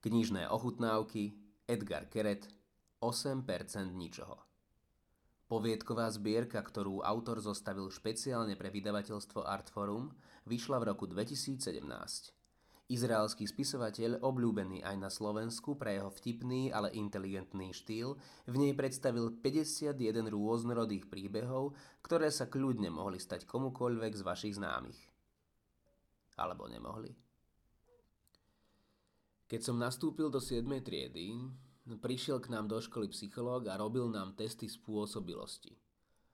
Knižné ochutnávky, Edgar Keret, 8% ničoho. Poviedková zbierka, ktorú autor zostavil špeciálne pre vydavateľstvo Artforum, vyšla v roku 2017. Izraelský spisovateľ, obľúbený aj na Slovensku pre jeho vtipný, ale inteligentný štýl, v nej predstavil 51 rôznorodých príbehov, ktoré sa kľudne mohli stať komukoľvek z vašich známych. Alebo nemohli. Keď som nastúpil do 7. triedy, prišiel k nám do školy psychológ a robil nám testy spôsobilosti.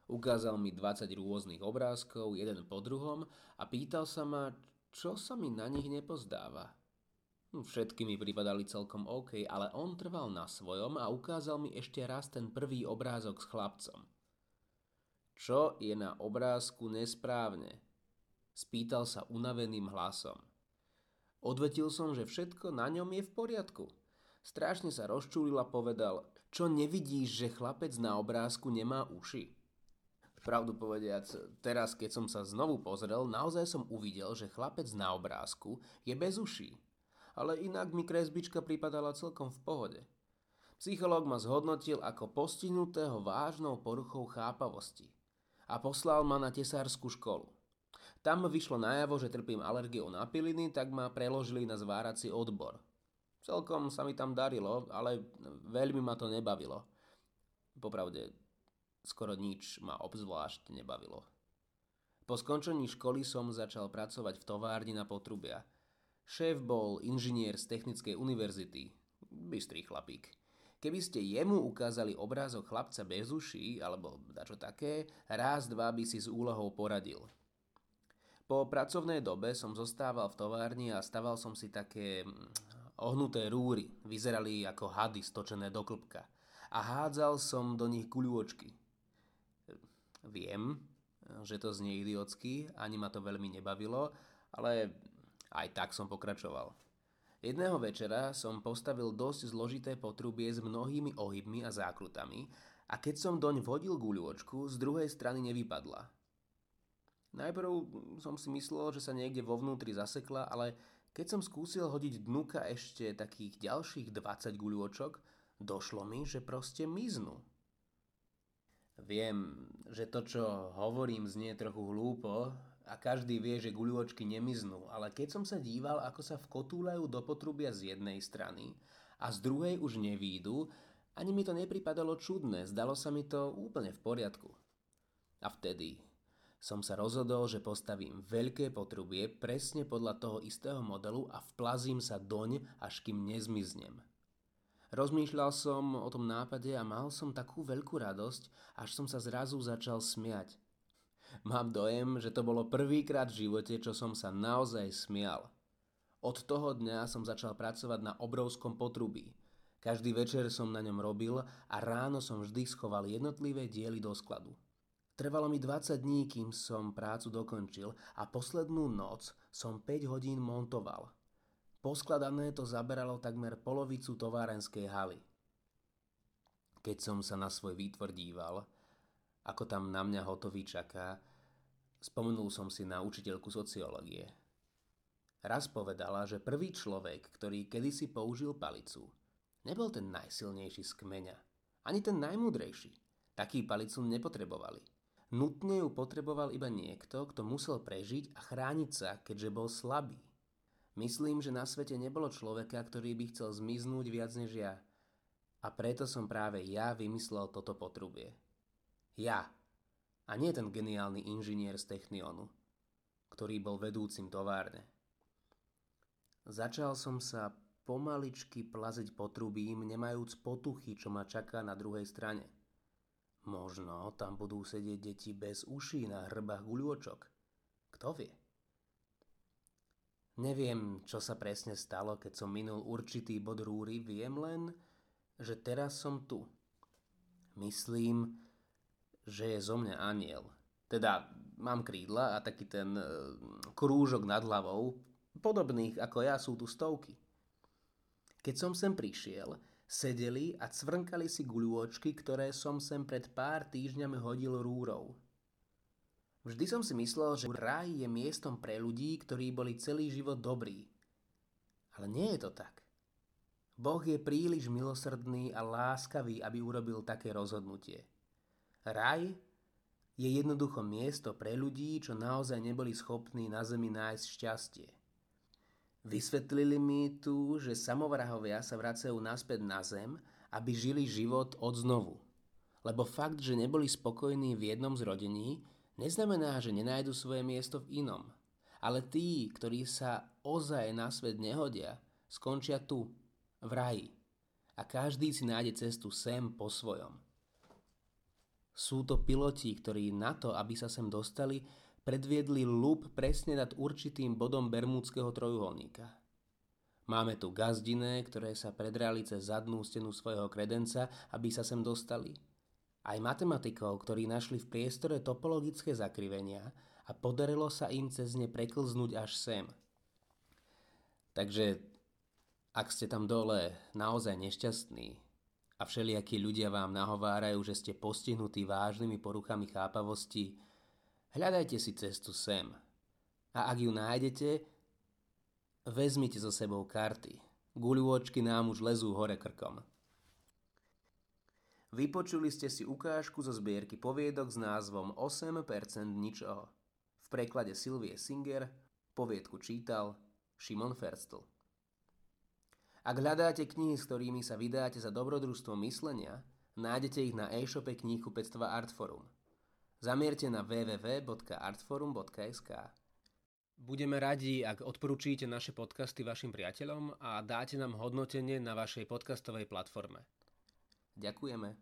Ukázal mi 20 rôznych obrázkov, jeden po druhom a pýtal sa ma, čo sa mi na nich nepozdáva? Hm, všetky mi pripadali celkom OK, ale on trval na svojom a ukázal mi ešte raz ten prvý obrázok s chlapcom. Čo je na obrázku nesprávne? Spýtal sa unaveným hlasom. Odvetil som, že všetko na ňom je v poriadku. Strašne sa rozčúlil a povedal, čo nevidíš, že chlapec na obrázku nemá uši? Pravdu povediac, teraz keď som sa znovu pozrel, naozaj som uvidel, že chlapec na obrázku je bez uší. Ale inak mi kresbička pripadala celkom v pohode. Psychológ ma zhodnotil ako postihnutého vážnou poruchou chápavosti a poslal ma na tesárskú školu. Tam vyšlo najavo, že trpím alergiou na piliny, tak ma preložili na zvárací odbor. Celkom sa mi tam darilo, ale veľmi ma to nebavilo. Popravde, skoro nič ma obzvlášť nebavilo. Po skončení školy som začal pracovať v továrni na potrubia. Šéf bol inžinier z Technickej univerzity, bystrý chlapík. Keby ste jemu ukázali obrázok chlapca bez uší, alebo dačo také, raz, dva by si s úlohou poradil. Po pracovnej dobe som zostával v továrni a staval som si také mm, ohnuté rúry, vyzerali ako hady stočené do klbka. A hádzal som do nich guľôčky, Viem, že to znie idiotsky, ani ma to veľmi nebavilo, ale aj tak som pokračoval. Jedného večera som postavil dosť zložité potrubie s mnohými ohybmi a zákrutami a keď som doň vhodil guľôčku, z druhej strany nevypadla. Najprv som si myslel, že sa niekde vo vnútri zasekla, ale keď som skúsil hodiť dnuka ešte takých ďalších 20 guľôčok, došlo mi, že proste miznú. Viem, že to, čo hovorím, znie trochu hlúpo a každý vie, že guľôčky nemiznú, ale keď som sa díval, ako sa vkotúľajú do potrubia z jednej strany a z druhej už nevídu, ani mi to nepripadalo čudné, zdalo sa mi to úplne v poriadku. A vtedy som sa rozhodol, že postavím veľké potrubie presne podľa toho istého modelu a vplazím sa doň, až kým nezmiznem. Rozmýšľal som o tom nápade a mal som takú veľkú radosť, až som sa zrazu začal smiať. Mám dojem, že to bolo prvýkrát v živote, čo som sa naozaj smial. Od toho dňa som začal pracovať na obrovskom potrubí. Každý večer som na ňom robil a ráno som vždy schoval jednotlivé diely do skladu. Trvalo mi 20 dní, kým som prácu dokončil a poslednú noc som 5 hodín montoval. Poskladané to zaberalo takmer polovicu továrenskej haly. Keď som sa na svoj výtvor díval, ako tam na mňa hotový čaká, spomenul som si na učiteľku sociológie. Raz povedala, že prvý človek, ktorý kedysi použil palicu, nebol ten najsilnejší z kmeňa, ani ten najmúdrejší. Taký palicu nepotrebovali. Nutne ju potreboval iba niekto, kto musel prežiť a chrániť sa, keďže bol slabý. Myslím, že na svete nebolo človeka, ktorý by chcel zmiznúť viac než ja. A preto som práve ja vymyslel toto potrubie. Ja. A nie ten geniálny inžinier z Technionu, ktorý bol vedúcim továrne. Začal som sa pomaličky plaziť potrubím, nemajúc potuchy, čo ma čaká na druhej strane. Možno tam budú sedieť deti bez uší na hrbách guľôčok. Kto vie? Neviem, čo sa presne stalo, keď som minul určitý bod rúry, viem len, že teraz som tu. Myslím, že je zo mňa aniel. Teda mám krídla a taký ten e, krúžok nad hlavou, podobných ako ja sú tu stovky. Keď som sem prišiel, sedeli a cvrnkali si guľôčky, ktoré som sem pred pár týždňami hodil rúrou. Vždy som si myslel, že raj je miestom pre ľudí, ktorí boli celý život dobrí. Ale nie je to tak. Boh je príliš milosrdný a láskavý, aby urobil také rozhodnutie. Raj je jednoducho miesto pre ľudí, čo naozaj neboli schopní na zemi nájsť šťastie. Vysvetlili mi tu, že samovrahovia sa vracajú naspäť na zem, aby žili život od znovu. Lebo fakt, že neboli spokojní v jednom z rodení, neznamená, že nenájdu svoje miesto v inom. Ale tí, ktorí sa ozaj na svet nehodia, skončia tu, v raji. A každý si nájde cestu sem po svojom. Sú to piloti, ktorí na to, aby sa sem dostali, predviedli lup presne nad určitým bodom Bermúdskeho trojuholníka. Máme tu gazdiné, ktoré sa predrali cez zadnú stenu svojho kredenca, aby sa sem dostali. Aj matematikov, ktorí našli v priestore topologické zakrivenia a podarilo sa im cez ne preklznúť až sem. Takže ak ste tam dole naozaj nešťastní a všelijakí ľudia vám nahovárajú, že ste postihnutí vážnymi poruchami chápavosti, Hľadajte si cestu sem. A ak ju nájdete, vezmite so sebou karty. Guľôčky nám už lezú hore krkom. Vypočuli ste si ukážku zo zbierky poviedok s názvom 8% ničoho. V preklade Sylvie Singer poviedku čítal Šimon Ferstl. Ak hľadáte knihy, s ktorými sa vydáte za dobrodružstvo myslenia, nájdete ich na e-shope kníhkupectva Artforum – Zamierte na www.artforum.sk. Budeme radi, ak odporúčite naše podcasty vašim priateľom a dáte nám hodnotenie na vašej podcastovej platforme. Ďakujeme.